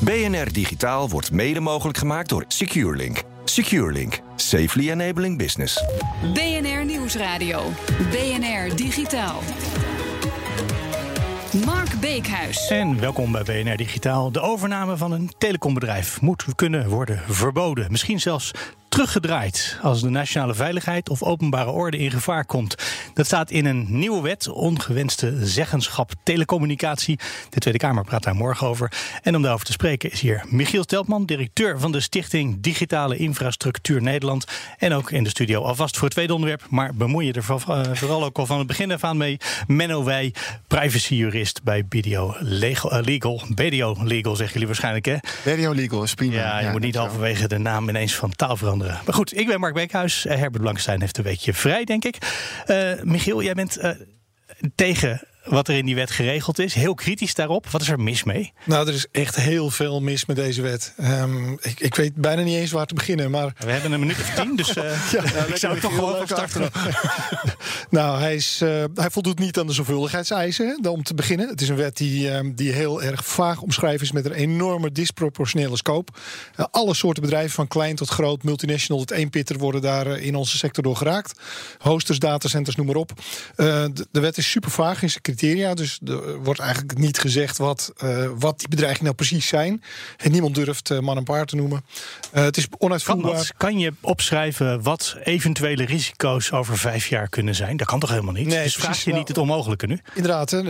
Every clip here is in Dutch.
BNR Digitaal wordt mede mogelijk gemaakt door SecureLink. SecureLink. Safely enabling business. BNR Nieuwsradio. BNR Digitaal. Mark Beekhuis. En welkom bij BNR Digitaal. De overname van een telecombedrijf moet kunnen worden verboden. Misschien zelfs teruggedraaid als de nationale veiligheid of openbare orde in gevaar komt. Dat staat in een nieuwe wet, ongewenste zeggenschap telecommunicatie. De Tweede Kamer praat daar morgen over. En om daarover te spreken is hier Michiel Steltman, directeur van de Stichting Digitale Infrastructuur Nederland. En ook in de studio alvast voor het tweede onderwerp, maar bemoei je er vooral ook al van het begin af aan mee. Menno Wij, privacyjurist bij BDO Legal. Legal. BDO Legal zeggen jullie waarschijnlijk hè? BDO Legal is prima. Ja, je moet niet halverwege de naam ineens van taal veranderen. Maar goed, ik ben Mark Beekhuis. Uh, Herbert Blankenstein heeft een weekje vrij, denk ik. Uh, Michiel, jij bent uh, tegen wat er in die wet geregeld is. Heel kritisch daarop. Wat is er mis mee? Nou, er is echt heel veel mis met deze wet. Um, ik, ik, weet bijna niet eens waar te beginnen. Maar... We hebben een minuut of tien, dus uh, ja, nou, ik zou het toch gewoon starten. nou, hij, is, uh, hij voldoet niet aan de zorgvuldigheidseisen, om te beginnen. Het is een wet die, uh, die heel erg vaag omschrijven is met een enorme disproportionele scope. alle soorten bedrijven, van klein tot groot, multinational tot één pitter, worden daar in onze sector door geraakt. Hosters, datacenters, noem maar op. De, de, wet is super vaag in zijn criteria. Dus er wordt eigenlijk niet gezegd wat, uh, wat die bedreigingen nou precies zijn. En niemand durft uh, man en paard te noemen. Uh, het is onuitvoerbaar. Kan, kan, je opschrijven wat eventuele risico's over vijf jaar kunnen zijn? Dat kan toch helemaal niet? Nee, dus vraag je niet het onmogelijke nu? Inderdaad. Hè,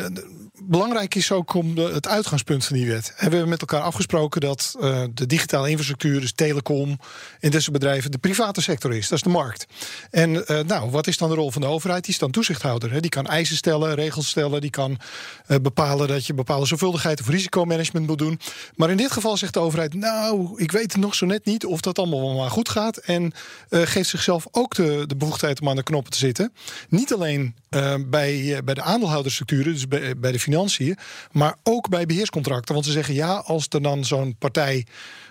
belangrijk is ook om de, het uitgangspunt van die wet. We hebben met elkaar afgesproken dat de digitale infrastructuur, dus telecom en deze bedrijven, de private sector is. Dat is de markt. En nou, wat is dan de rol van de overheid? Die is dan toezichthouder. Hè? Die kan eisen stellen, regels stellen. Die kan uh, bepalen dat je bepaalde zorgvuldigheid of risicomanagement moet doen. Maar in dit geval zegt de overheid: Nou, ik weet nog zo net niet of dat allemaal maar goed gaat. En geeft zichzelf ook de, de bevoegdheid om aan de knoppen te zitten. Niet alleen bij, bij de aandeelhoudersstructuren, dus bij, bij de maar ook bij beheerscontracten. Want ze zeggen ja, als er dan zo'n partij.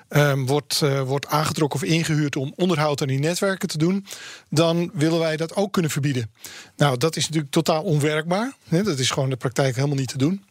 Um, wordt, uh, wordt aangetrokken of ingehuurd om onderhoud aan die netwerken te doen, dan willen wij dat ook kunnen verbieden. Nou, dat is natuurlijk totaal onwerkbaar. Dat is gewoon de praktijk helemaal niet te doen.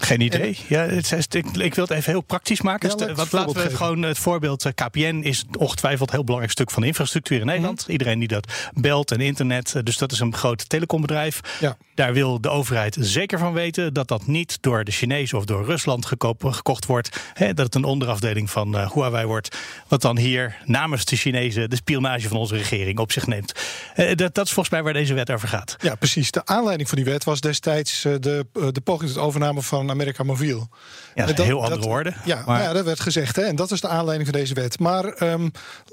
Geen idee. Ja, het is, ik, ik, wil het even heel praktisch maken. Ja, dus, wat laten we geven. gewoon het voorbeeld. KPN is ongetwijfeld een heel belangrijk stuk van de infrastructuur in Nederland. Mm -hmm. Iedereen die dat belt en internet. Dus dat is een groot telecombedrijf. Ja. Daar wil de overheid zeker van weten dat dat niet door de Chinezen of door Rusland gekoop, gekocht wordt. Hè, dat het een onderafdeling van uh, Huawei wordt. Wat dan hier namens de Chinezen de spionage van onze regering op zich neemt. Uh, dat, dat, is volgens mij waar deze wet over gaat. Ja, precies. De aanleiding van die wet was destijds uh, de, de poging tot overname van Amerika Mobiel. Ja, dat, heel andere woorden. Ja, maar... ja, dat werd gezegd. Hè, en dat is de aanleiding van deze wet. Maar um,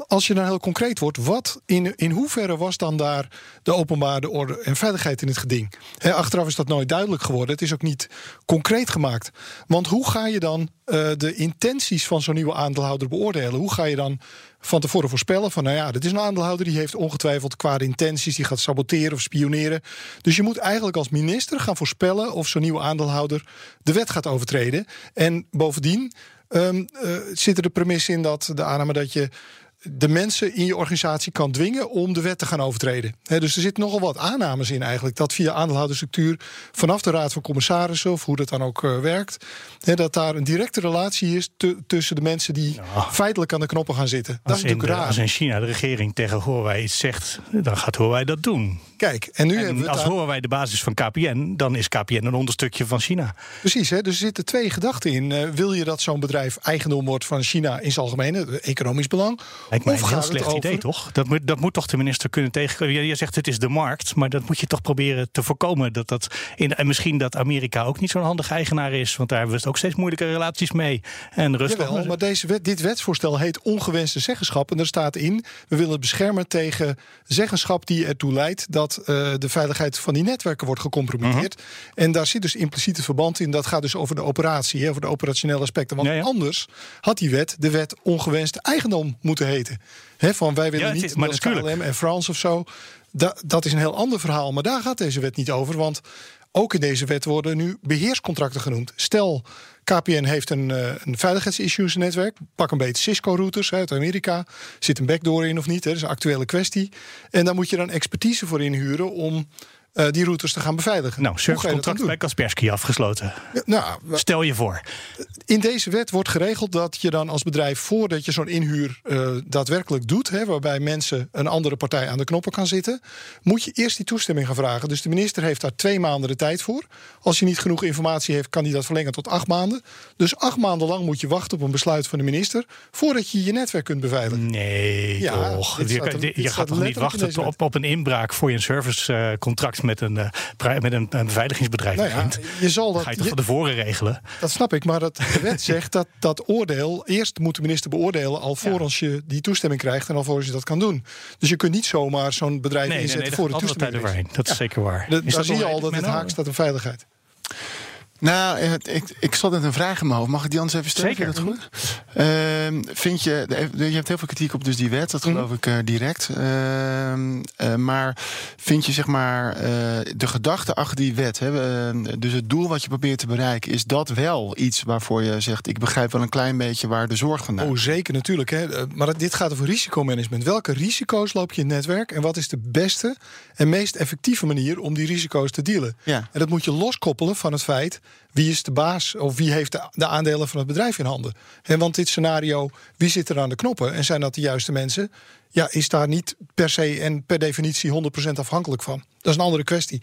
als je dan heel concreet wordt, wat in, in hoeverre was dan daar de openbare orde en veiligheid in het geding? He, achteraf is dat nooit duidelijk geworden. Het is ook niet concreet gemaakt. Want hoe ga je dan uh, de intenties van zo'n nieuwe aandeelhouder beoordelen? Hoe ga je dan van tevoren voorspellen van, nou ja, dit is een aandeelhouder die heeft ongetwijfeld kwade intenties, die gaat saboteren of spioneren. Dus je moet eigenlijk als minister gaan voorspellen of zo'n nieuwe aandeelhouder de wet gaat overtreden. En bovendien um, zit er de premisse in dat de aanname dat je de mensen in je organisatie kan dwingen om de wet te gaan overtreden. He, dus er zitten nogal wat aannames in eigenlijk. Dat via aandeelhoudersstructuur vanaf de Raad van Commissarissen... of hoe dat dan ook uh, werkt... He, dat daar een directe relatie is tussen de mensen... die ja. feitelijk aan de knoppen gaan zitten. Dat is natuurlijk de, raar. Als in China de regering tegen Huawei iets zegt... dan gaat Huawei dat doen. Kijk, en nu en hebben we als daar... Huawei de basis van KPN... dan is KPN een onderstukje van China. Precies, hè? dus er zitten twee gedachten in. Uh, wil je dat zo'n bedrijf eigendom wordt van China in zijn algemeen... economisch belang... Lijkt mij een heel slecht over- idee, toch? Dat moet, dat moet toch de minister kunnen tegenkomen. Je, zegt het is de markt, maar dat moet je toch proberen te voorkomen. Dat dat in, en misschien dat Amerika ook niet zo'n handige eigenaar is, want daar hebben we ook steeds moeilijke relaties mee. En Rusland. Jawel, maar deze wet, dit wetsvoorstel heet ongewenste zeggenschap. En er staat in, we willen het beschermen tegen zeggenschap die ertoe leidt dat eh, de veiligheid van die netwerken wordt gecompromitteerd. Mhm. En daar zit dus impliciet een verband in. Dat gaat dus over de operatie, hè, over de operationele aspecten. Want Ja, ja. anders had die wet de wet ongewenste eigendom moeten heten. Hè, van wij willen Ja, niet maar dat. KLM en France of zo. Da- dat is een heel ander verhaal. Maar daar gaat deze wet niet over. Want ook in deze wet worden nu beheerscontracten genoemd. Stel, KPN heeft een, eh, een veiligheidsissues netwerk. Pak een beetje Cisco-routers uit Amerika. Zit een backdoor in of niet? Hè? Dat is een actuele kwestie. En daar moet je dan expertise voor inhuren om eh, die routers te gaan beveiligen. nou, servicecontract bij Kaspersky afgesloten. Ja, nou, Stel je voor. in deze wet wordt geregeld dat je dan als bedrijf, voordat je zo'n inhuur eh, daadwerkelijk doet, hè, waarbij mensen een andere partij aan de knoppen kan zitten, moet je eerst die toestemming gaan vragen. Dus de minister heeft daar twee maanden de tijd voor. Als je niet genoeg informatie heeft, kan hij dat verlengen tot acht maanden. Dus acht maanden lang moet je wachten op een besluit van de minister voordat je je netwerk kunt beveiligen. Nee, Ja, toch. Je, kan- gaat toch niet wachten op, op een inbraak voor je een servicecontract met, een, eh, met een, een beveiligingsbedrijf Nou ja, begint. je zal Dat ga je toch je- van tevoren regelen? Dat snap ik, maar dat, de wet zegt dat dat oordeel... eerst moet de minister beoordelen alvorens je die toestemming krijgt... en alvorens je dat kan doen. Dus je kunt niet zomaar zo'n bedrijf Nee, inzetten nee, voor de toestemming. Dat is zeker waar. De- daar zie je al dat het haak staat aan veiligheid. Nou, eh, ik, ik zat net een vraag in mijn hoofd. Mag ik die anders even stellen? Zeker. Vind je dat goed? Ehm, vind je, je hebt heel veel kritiek op dus die wet, dat geloof ik eh, direct. Ehm, eh, maar vind je zeg maar de gedachte achter die wet, hè, dus het doel wat je probeert te bereiken, is dat wel iets waarvoor je zegt, ik begrijp wel een klein beetje waar de zorg vandaan Oh, zeker natuurlijk. Hè. Maar dit gaat over risicomanagement. Welke risico's loop je in het netwerk en wat is de beste en meest effectieve manier om die risico's te dealen? Ja. En dat moet je loskoppelen van het feit wie is de baas of wie heeft de, de aandelen van het bedrijf in handen. Hè, want dit scenario, wie zit er aan de knoppen en zijn dat de juiste mensen? Ja, is daar niet per se en per definitie 100% afhankelijk van. Dat is een andere kwestie.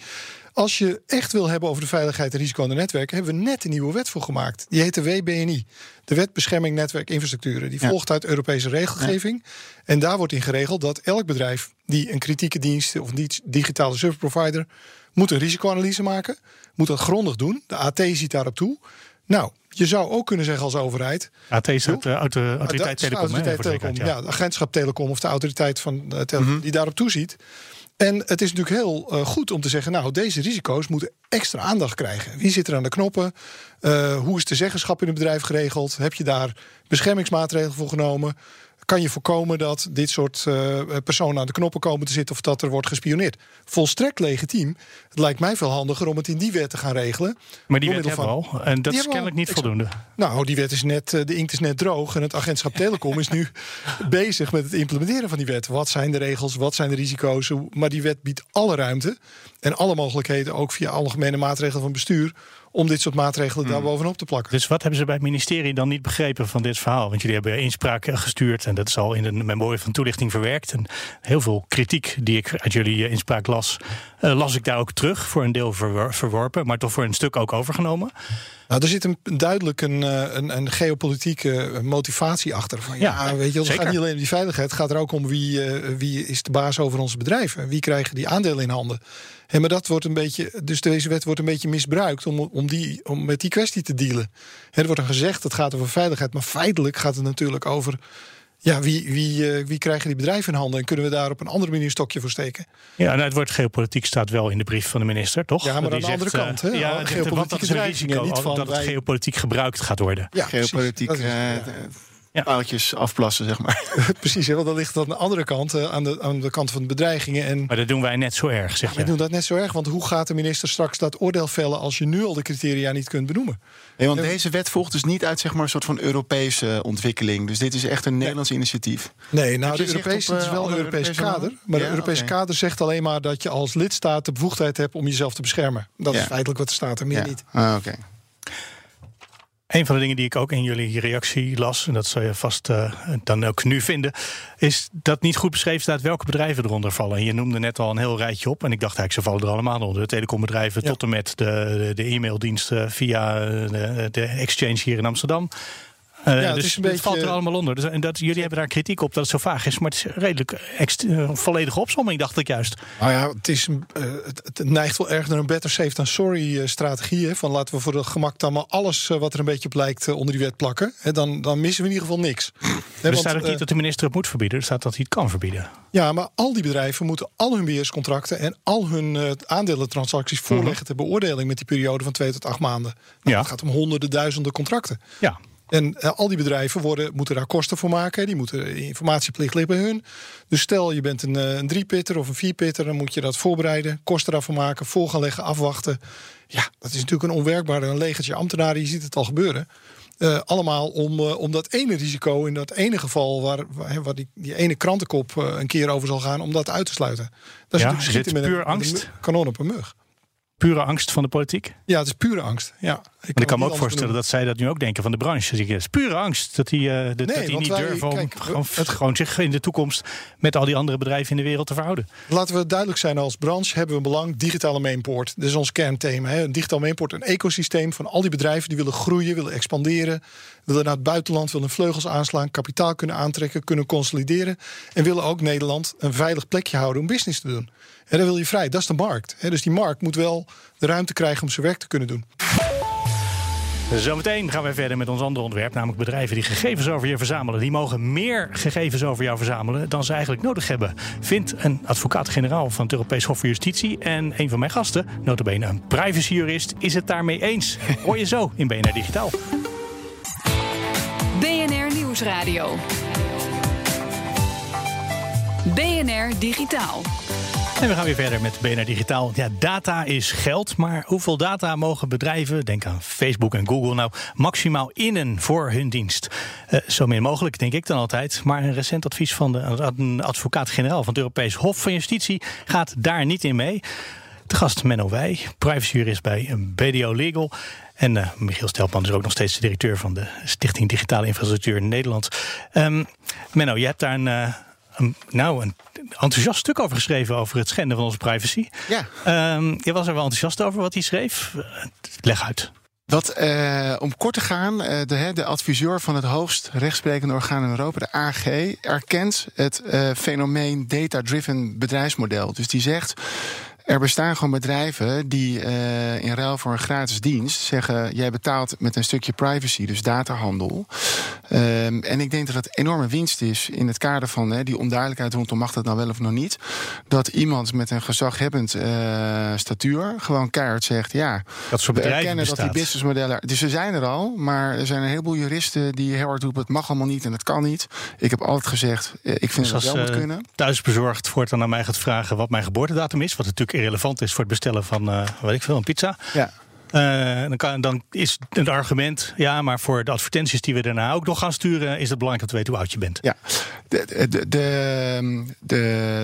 Als je echt wil hebben over de veiligheid en risico aan de netwerken, hebben we net een nieuwe wet voor gemaakt. Die heet de WBNI, de Wet Bescherming Netwerkinfrastructuren. Die Ja. volgt uit Europese regelgeving. En daar wordt in geregeld dat elk bedrijf die een kritieke dienst of niet digitale service provider moet een risicoanalyse maken, moet dat grondig doen. De AT ziet daarop toe. Nou, je zou ook kunnen zeggen als overheid, AT is uit de autoriteit Ah, de autoriteit Telecom, ja. de agentschap Telecom of de autoriteit van de Telecom Mhm. die daarop toeziet. En het is natuurlijk heel eh, goed om te zeggen, nou, deze risico's moeten extra aandacht krijgen. Wie zit er aan de knoppen? Eh, hoe is de zeggenschap in het bedrijf geregeld? Heb je daar beschermingsmaatregelen voor genomen? Kan je voorkomen dat dit soort eh, personen aan de knoppen komen te zitten of dat er wordt gespioneerd? Volstrekt legitiem. Het lijkt mij veel handiger om het in die wet te gaan regelen. Maar die wet hebben we al. En dat is kennelijk al. niet voldoende. Nou, die wet is net, eh, de inkt is net droog. En het agentschap Telecom is nu bezig met het implementeren van die wet. Wat zijn de regels? Wat zijn de risico's? Maar die wet biedt alle ruimte en alle mogelijkheden, ook via algemene maatregelen van bestuur, om dit soort maatregelen daar bovenop te plakken. Dus wat hebben ze bij het ministerie dan niet begrepen van dit verhaal? Want jullie hebben inspraak eh, gestuurd en dat is al in de memorie van toelichting verwerkt. En heel veel kritiek die ik uit jullie eh, inspraak las, eh, las ik daar ook terug. Voor een deel verwor- verworpen, maar toch voor een stuk ook overgenomen. Nou, er zit een, duidelijk een, eh, een, een geopolitieke motivatie achter. Van, ja, Ja, weet je, het gaat niet alleen om die veiligheid. Het gaat er ook om wie, eh, wie is de baas over onze bedrijven. Wie krijgen die aandelen in handen. Hè, maar dat wordt een beetje, dus deze wet wordt een beetje misbruikt om, om, die, om met die kwestie te dealen. Er wordt dan gezegd het gaat over veiligheid, maar feitelijk gaat het natuurlijk over ja, wie, wie, eh, wie krijgen die bedrijven in handen en kunnen we daar op een andere manier een stokje voor steken. Ja, nou, het woord geopolitiek staat wel in de brief van de minister, toch? Ja, maar Die aan de andere zegt, eh, kant, hè? Ja, die zegt, geopolitieke dat is een risico niet van dat het wij- geopolitiek gebruikt gaat worden. Ja, precies. Geopolitiek, Dat is- eh, ja. Ja. paaltjes afplassen, zeg maar. Precies, hè, want dan ligt het aan de andere kant, eh, aan, de, aan de kant van de bedreigingen. En Maar dat doen wij net zo erg, zeg wij je. doen dat net zo erg, want hoe gaat de minister straks dat oordeel vellen als je nu al de criteria niet kunt benoemen? Nee, want Ja. deze wet volgt dus niet uit zeg maar, een soort van Europese ontwikkeling. Dus dit is echt een Nederlands initiatief. Nee, nou, de Europese, op, het is eh, wel een alle Europees Europese kader. landen? Maar Ja, de Europese kader zegt alleen maar dat je als lidstaat de bevoegdheid hebt om jezelf te beschermen. Dat is feitelijk wat er staat en meer Ja. niet. Ah, oké. Een van de dingen die ik ook in jullie reactie las, en dat zal je vast eh, dan ook nu vinden, is dat niet goed beschreven staat welke bedrijven eronder vallen. En je noemde net al een heel rijtje op, en ik dacht eigenlijk, ze vallen er allemaal onder. De telecombedrijven Ja. tot en met de, de, de e-maildiensten via eh, de, de exchange hier in Amsterdam. Uh, Ja, het dus het valt er allemaal onder. Dus, en dat, jullie hebben daar kritiek op dat het zo vaag is. Maar het is redelijk eh, volledige opsomming, dacht ik juist. Nou ja, het, is eh, het, het neigt wel erg naar een better safe than sorry eh, strategie. Hè? Van laten we voor het gemak dan maar alles eh, wat er een beetje op lijkt eh, onder die wet plakken. Hè? Dan, dan missen we in ieder geval niks. Er want, staat ook eh, niet dat de minister het moet verbieden. Er staat dat hij het kan verbieden. Ja, maar al die bedrijven moeten al hun beheerscontracten en al hun eh, aandelentransacties voorleggen ter beoordeling met die periode van twee tot acht maanden. Nou, Mhm. Ja. Het gaat om honderden, duizenden contracten. Ja. En eh, al die bedrijven worden, moeten daar kosten voor maken. Die moeten informatieplicht ligt bij hun. Dus stel je bent een, eh, een driepitter of een vierpitter, dan moet je dat voorbereiden, kosten daarvoor maken, voor gaan leggen, afwachten. Ja, dat is natuurlijk een onwerkbare een legertje ambtenaren. Je ziet het al gebeuren. Eh, allemaal om, om dat ene risico in dat ene geval waar, waar, die, die ene krantenkop een keer over zal gaan, om dat uit te sluiten. Dat is Ja, natuurlijk schieten met een, puur met een angst? kanon op een mug. Pure angst van de politiek. Ja, het is pure angst. Ja, Want ik kan me ook voorstellen dat zij dat nu ook denken van de branche. Ik- Het is pure angst dat die, eh, dat, dat die niet wij- durven om kijk, gewoon, het- gewoon zich in de toekomst met al die andere bedrijven in de wereld te verhouden. Laten we duidelijk zijn als branche hebben we een belang digitale mainport. Dat is ons kernthema. Hè. Een digitaal mainport, een ecosysteem van al die bedrijven die willen groeien, willen expanderen, willen naar het buitenland, willen vleugels aanslaan, kapitaal kunnen aantrekken, kunnen consolideren en willen ook Nederland een veilig plekje houden om business te doen. En dan wil je vrij, dat is de markt. Hè. Dus die markt moet wel de ruimte krijgen om zijn werk te kunnen doen. Zometeen gaan wij verder met ons andere onderwerp, namelijk bedrijven die gegevens over je verzamelen. Die mogen meer gegevens over jou verzamelen dan ze eigenlijk nodig hebben. Vindt een advocaat-generaal van het Europees Hof van Justitie en een van mijn gasten, notabene een privacyjurist, is het daarmee eens. Hoor je zo in BNR Digitaal. BNR Nieuwsradio. BNR Digitaal. En we gaan weer verder met BNR Digitaal. Ja, data is geld, maar hoeveel data mogen bedrijven, denk aan Facebook en Google, nou maximaal innen voor hun dienst? Eh, zo min mogelijk, denk ik dan altijd. Maar een recent advies van de advocaat-generaal van het Europees Hof van Justitie gaat daar niet in mee. De gast Menno Wij, privacyjurist bij BDO Legal. En eh, Michiel Stelpman is ook nog steeds de directeur van de Stichting Digitale Infrastructuur in Nederland. Ehm, Menno, je hebt daar een, eh, een, nou, een enthousiast stuk over geschreven over het schenden van onze privacy. Ja. Ehm, je was er wel enthousiast over wat hij schreef. Eh, Leg uit. Wat, eh, om kort te gaan, eh, de, de adviseur van het hoogst rechtsprekende orgaan in Europa, de AG, erkent het fenomeen data-driven bedrijfsmodel. Dus die zegt. Er bestaan gewoon bedrijven die eh, in ruil voor een gratis dienst zeggen: jij betaalt met een stukje privacy, dus datahandel. Ehm, en ik denk dat het enorme winst is in het kader van hè, die onduidelijkheid rondom mag dat nou wel of nog niet. Dat iemand met een gezaghebbend eh, statuur gewoon keihard zegt: ja, Dat soort we bedrijven erkennen dat die businessmodellen. Dus ze zijn er al, maar er zijn een heleboel juristen die heel hard roepen: het mag allemaal niet en het kan niet. Ik heb altijd gezegd: eh, ik vind Dus dat het als wel moet kunnen. thuisbezorgd voortaan aan mij gaat vragen wat mijn geboortedatum is, wat natuurlijk irrelevant is voor het bestellen van, eh weet ik veel, een pizza. Ja. Eh, dan, kan, dan is het argument, ja, maar voor de advertenties die we daarna ook nog gaan sturen, is het belangrijk dat we weten hoe oud je bent. Ja, de, de, de, de,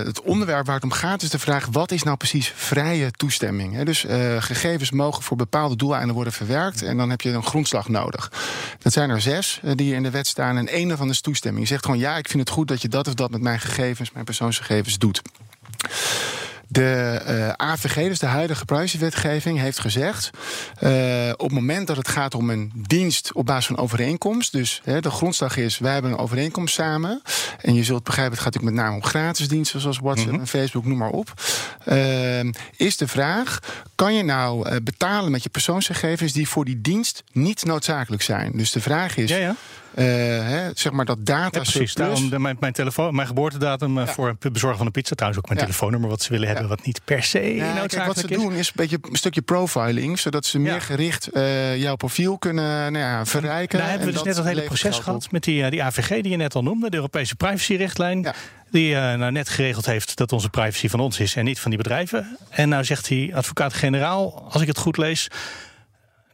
het onderwerp waar het om gaat is de vraag: wat is nou precies vrije toestemming? Dus eh, gegevens mogen voor bepaalde doeleinden worden verwerkt en dan heb je een grondslag nodig. Dat zijn er zes die in de wet staan en één daarvan is toestemming. Je zegt gewoon: ja, ik vind het goed dat je dat of dat met mijn gegevens, mijn persoonsgegevens doet. De eh, AVG, dus de huidige privacywetgeving, heeft gezegd: eh, op het moment dat het gaat om een dienst op basis van overeenkomst, dus hè, de grondslag is: wij hebben een overeenkomst samen. En je zult begrijpen, het gaat natuurlijk met name om gratis diensten zoals WhatsApp en Facebook, noem maar op. Eh, is de vraag: kan je nou betalen met je persoonsgegevens die voor die dienst niet noodzakelijk zijn? Dus de vraag is: Ja, ja. hè, zeg maar dat data Ja, precies. Daarom de, mijn, mijn, telefoon, mijn geboortedatum voor het bezorgen van een pizza. Trouwens ook mijn Ja. telefoonnummer wat ze willen hebben. Wat niet per se Ja, kijk, wat ze is. doen is een beetje een stukje profiling, zodat ze meer gericht eh, jouw profiel kunnen nou ja, verrijken. Daar hebben we dus net dat hele proces gehad met die, eh, die AVG die je net al noemde, de Europese privacyrichtlijn. Ja. Die eh, nou net geregeld heeft dat onze privacy van ons is en niet van die bedrijven. En nou zegt die advocaat-generaal, als ik het goed lees.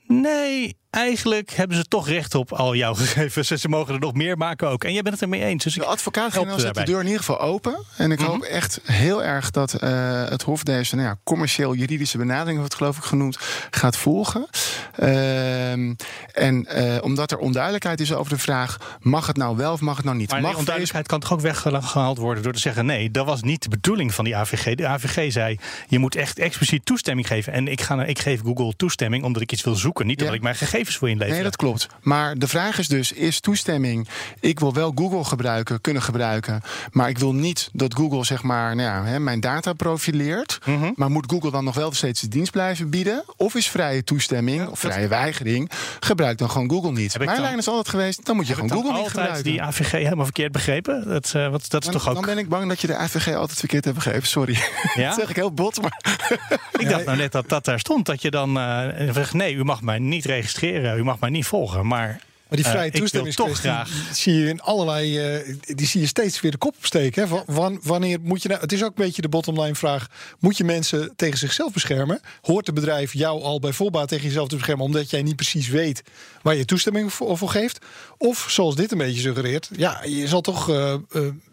Nee, eigenlijk hebben ze toch recht op al jouw gegevens. En ze mogen er nog meer maken ook. En jij bent het ermee eens. Dus De advocaat-generaal zet de deur in ieder geval open. En ik hoop echt heel erg dat eh, het Hof deze nou ja, commercieel-juridische benadering, wordt het geloof ik genoemd, gaat volgen. Ehm, en eh, omdat er onduidelijkheid is over de vraag: mag het nou wel of mag het nou niet? Maar mag onduidelijkheid kan toch ook weggehaald worden door te zeggen: nee, dat was niet de bedoeling van die AVG. De AVG zei: je moet echt expliciet toestemming geven. En ik, ga, naar- ik geef Google toestemming omdat ik iets wil zoeken, niet Ja. omdat ik mijn gegevens gegevens voor inleveren. Nee, dat klopt. Maar de vraag is dus: is toestemming? Ik wil wel Google gebruiken, kunnen gebruiken. Maar ik wil niet dat Google zeg maar, nou ja, hè, mijn data profileert. Mhm. Maar moet Google dan nog wel steeds de dienst blijven bieden? Of is vrije toestemming of vrije weigering? Gebruik dan gewoon Google niet. Heb Mijn dan- lijn is altijd geweest: dan moet je Heb gewoon Google niet altijd gebruiken. die AVG helemaal verkeerd begrepen? Dat, eh, wat, dat is Dan, toch ook... dan ben ik bang dat je de AVG altijd verkeerd hebt begrepen. Sorry. Ja? dat zeg ik heel bot, maar Ik dacht nou net dat dat daar stond. Dat je dan zegt, nee, u mag mij niet registreren. U mag mij niet volgen. Maar, Maar die eh, vrije toestemmingskwestie, zie je in allerlei, eh, die zie je steeds weer de kop opsteken. Hè? Van- wan- wanneer moet je nou, het is ook een beetje de bottomline vraag: moet je mensen tegen zichzelf beschermen? Hoort het bedrijf jou al bij voorbaat tegen jezelf te beschermen, omdat jij niet precies weet waar je toestemming voor, voor geeft? Of zoals dit een beetje suggereert, ja, je zal toch eh,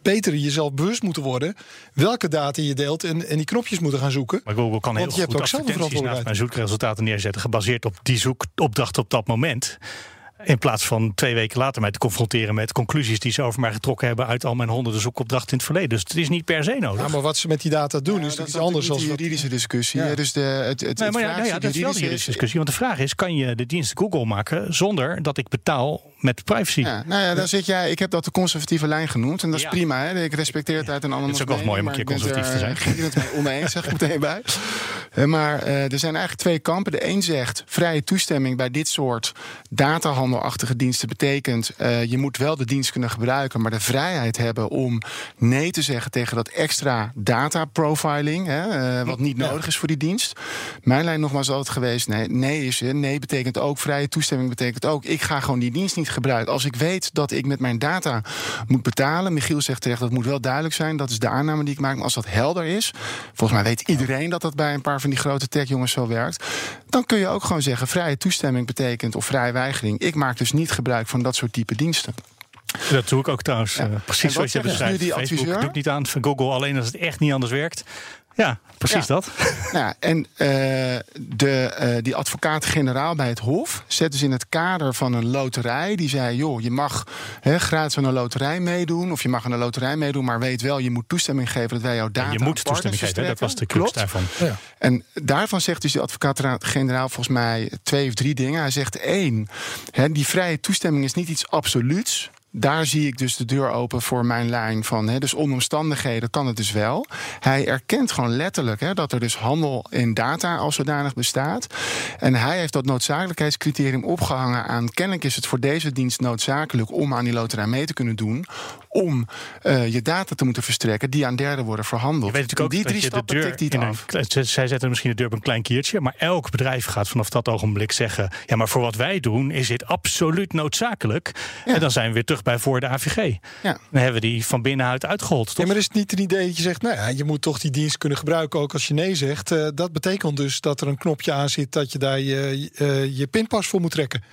beter jezelf bewust moeten worden welke data je deelt en, en die knopjes moeten gaan zoeken. Maar Google kan heel Want je hebt goed ook zelf een advertenties naast mijn zoekresultaten neerzetten... gebaseerd op die zoekopdracht op dat moment. In plaats van twee weken later mij te confronteren met conclusies die ze over mij getrokken hebben uit al mijn honderden zoekopdrachten in het verleden. Dus het is niet per se nodig. Ja, maar wat ze met die data doen is dat iets anders dan de juridische discussie. Ja. Dus de, het, het, Nee, maar ja, nou ja, dat is wel de juridische discussie. Want de vraag is: kan je de dienst Google maken zonder dat ik betaal met privacy? Ja, nou ja, dan zit jij. Ik heb dat de conservatieve lijn genoemd. En dat is Ja. prima. Hè? Ik respecteer het uit een ander Het is ook wel mooi om een keer conservatief te zijn. Ik ben het mee oneens, zeg ik meteen bij. Eh, Maar eh, er zijn eigenlijk twee kampen. De een zegt vrije toestemming bij dit soort datahandelachtige diensten betekent eh, je moet wel de dienst kunnen gebruiken, maar de vrijheid hebben om nee te zeggen tegen dat extra data profiling, hè, eh, wat niet nodig is voor die dienst. Mijn lijn nogmaals altijd geweest: nee, nee is. Nee betekent ook vrije toestemming betekent ook ik ga gewoon die dienst niet gebruiken. Als ik weet dat ik met mijn data moet betalen, Michiel zegt terecht dat moet wel duidelijk zijn. Dat is de aanname die ik maak. Maar als dat helder is, volgens mij weet iedereen dat dat bij een paar van die grote techjongens zo werkt. Dan kun je ook gewoon zeggen: vrije toestemming betekent of vrije weigering. Ik maak dus niet gebruik van dat soort type diensten. Dat doe ik ook trouwens. eh, precies wat zoals je zegt nu beschrijft. die Facebook adviseur? doet niet aan van Google alleen als het echt niet anders werkt. Ja, precies Ja. dat. Nou, ja, en eh, de, eh, die advocaat-generaal bij het Hof zet dus in het kader van een loterij. Die zei: joh, je mag hè, gratis aan een loterij meedoen. Of je mag aan een loterij meedoen, maar weet wel, je moet toestemming geven dat wij jouw data. je aan moet toestemming geven. hè? Dat was de crux daarvan. Klopt. En daarvan zegt dus de advocaat-generaal volgens mij twee of drie dingen. Hij zegt één, hè, die vrije toestemming is niet iets absoluuts. Daar zie ik dus de deur open voor mijn lijn van. Hè, dus omstandigheden kan het dus wel. Hij erkent gewoon letterlijk dat er dus handel in data als zodanig bestaat. En hij heeft dat noodzakelijkheidscriterium opgehangen aan. Kennelijk is het voor deze dienst noodzakelijk om aan die loterij mee te kunnen doen. Om eh, je data te moeten verstrekken die aan derden worden verhandeld. Je weet natuurlijk ook die drie dat je de stappen deur tikt hij een, zij zetten misschien de deur op een klein kiertje, maar elk bedrijf gaat vanaf dat ogenblik zeggen: ja, maar voor wat wij doen is dit absoluut noodzakelijk. En dan zijn we weer terug bij voor de AVG. Ja. Dan hebben we die van binnenuit uitgehold. Ja, Toch? maar is het niet een idee dat je zegt, nou ja, je moet toch die dienst kunnen gebruiken ook als je nee zegt. Eh, dat betekent dus dat er een knopje aan zit dat je daar je, eh, je pinpas voor moet trekken.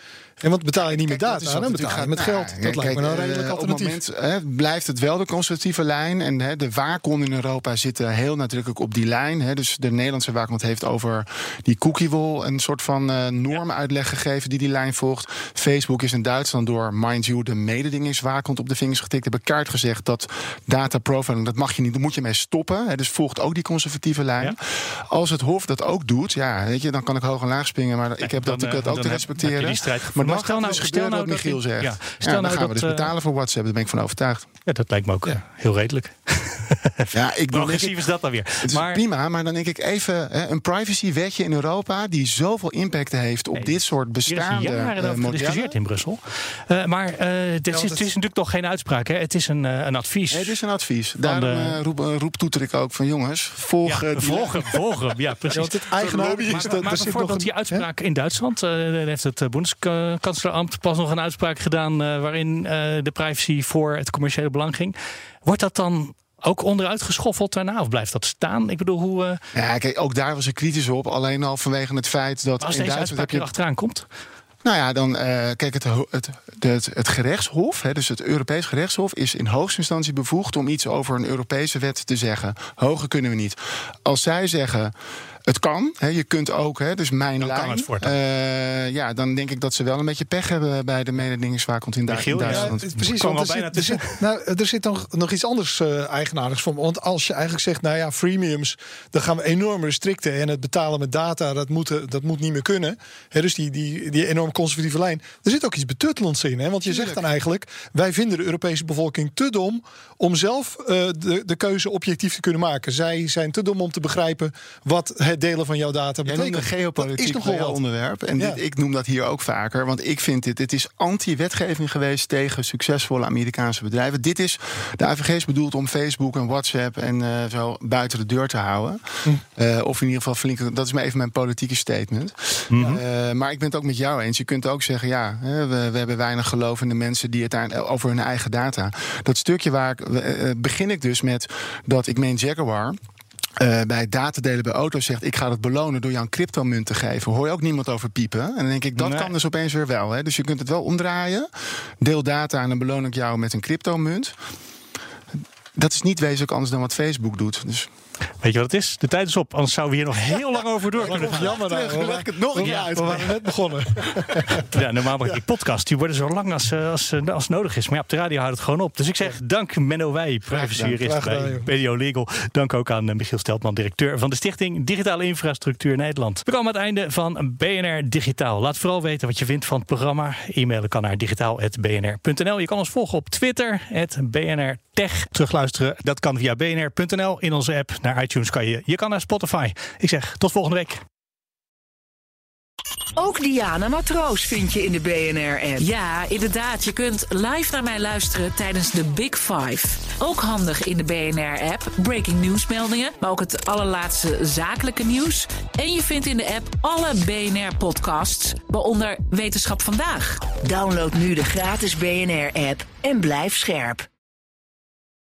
En want betaal je niet met Kijk, is data, dan betaal je met geld. gaat- dat lijkt me nou redelijk eh, Op alternatief. het moment blijft het wel de conservatieve lijn. En de waakhond in Europa zitten heel nadrukkelijk op die lijn. Dus de Nederlandse waakhond heeft over die cookie wall een soort van eh normuitleg gegeven die die lijn volgt. Facebook is in Duitsland door, mind you, de mededingingswaakhond op de vingers getikt. Hebben kaart gezegd dat data profiling, dat mag je niet, daar moet je mee stoppen. Dus volgt ook die conservatieve lijn. Als het Hof dat ook doet, ja, weet je, dan kan ik hoog en laag springen. Maar ik heb dan, dat, ik eh, dat ook te respecteren. Maar dan Maar stel nou- dus stel nou wat dat Michiel zegt. ja, Ja, stel dan nou gaan we dus eh, betalen voor WhatsApp. Daar ben ik van overtuigd. Ja, dat lijkt me ook eh, heel redelijk. Ja, ik Hoe agressief is dat dan weer? Het is Maar prima, maar dan denk ik even hè, een privacywetje in Europa die zoveel impact heeft op dit soort is bestaande jaren eh, over gediscussieerd modellen. in Brussel. Eh, maar dit is, het is natuurlijk toch geen uitspraak. Hè? Het is een, een advies. Nee, het is een advies. Daarom de- eh, roep, roeptoeter ik ook van jongens, volg Ja, eh, die volg hem, volg hem. Ja, precies. Ja, want het Maar, is maar, dat- maar er zit nog bijvoorbeeld een- die uitspraak in Duitsland. heeft het uh, Bundeskanzleramt pas nog een uitspraak gedaan... eh, waarin eh, de privacy voor het commerciële belang ging. Wordt dat dan ook onderuit geschoffeld daarna? Of blijft dat staan? Ik bedoel, hoe... eh, Ja, kijk, ook daar was ik kritisch op. Alleen al vanwege het feit dat als in deze Duitsland uitspraak je er achteraan komt... Nou ja, dan kijk, het, het, het, het gerechtshof, hè, dus het Europees gerechtshof, is in hoogste instantie bevoegd om iets over een Europese wet te zeggen. Hoger kunnen we niet. Als zij zeggen. Het kan. Hè, je kunt ook, hè, dus mijn Dan kan lijn. het voortaan. eh, ja, dan denk ik dat ze wel een beetje pech hebben bij de mededingingswaakhond in, Michiel, in ja, Duitsland. het- precies, want er al zit, bijna er, zit, nou, er zit nog, nog iets anders eh, eigenaardigs voor. me. Want als je eigenlijk zegt, nou ja, freemiums, dan gaan we enorm restricten. En het betalen met data, dat moet, dat moet niet meer kunnen. Hè, dus die, die, die enorm conservatieve lijn. Er zit ook iets betuttelends in. Hè? Want je zegt dan eigenlijk, wij vinden de Europese bevolking te dom om zelf eh, de, de keuze objectief te kunnen maken. Zij zijn te dom om te begrijpen wat het delen van jouw data betekent. Geopolitiek is nogal wat. onderwerp. En Ja. dit, ik noem dat hier ook vaker. Want ik vind dit, dit is anti-wetgeving geweest tegen succesvolle Amerikaanse bedrijven. Dit is, de AVG is bedoeld om Facebook en WhatsApp en eh, zo buiten de deur te houden. Hm. Eh, of in ieder geval flink, dat is maar even mijn politieke statement. Mhm. Eh, maar ik ben het ook met jou eens. Je kunt ook zeggen, ja, we, we hebben weinig geloof in de mensen die het daar over hun eigen data. Dat stukje waar ik, begin ik dus met dat ik meen Jaguar. Eh, bij datadelen bij auto's zegt: Ik ga het belonen door jou een cryptomunt te geven. Hoor je ook niemand over piepen. En dan denk ik: dat Nee. kan dus opeens weer wel. Hè? Dus je kunt het wel omdraaien. Deel data en dan beloon ik jou met een cryptomunt. Dat is niet wezenlijk anders dan wat Facebook doet. Dus Weet je wat het is? De tijd is op, anders zouden we hier nog heel lang over door kunnen gaan. Jammer leg ik het nog een keer uit. We waren net begonnen. Ja, normaal mag die podcast, die worden zo lang als, eh, als, eh, als nodig is. Maar ja, op de radio houdt het gewoon op. Dus ik zeg dank Menno Wij, privacyjurist bij. BDO Legal. Dank ook aan eh, Michiel Steltman, directeur van de Stichting Digitale Infrastructuur Nederland. We komen aan het einde van BNR Digitaal. Laat vooral weten wat je vindt van het programma. E-mailen kan naar digitaal.bnr.nl. Je kan ons volgen op Twitter, BNR Tech. Terugluisteren, dat kan via bnr.nl. In onze app naar iTunes kan je. Je kan naar Spotify. Ik zeg tot volgende week. Ook Diana Matroos vind je in de BNR-app. Ja, inderdaad. Je kunt live naar mij luisteren tijdens de Big Five. Ook handig in de BNR-app. Breaking nieuwsmeldingen, maar ook het allerlaatste zakelijke nieuws. En je vindt in de app alle BNR-podcasts, waaronder Wetenschap Vandaag. Download nu de gratis BNR-app en blijf scherp.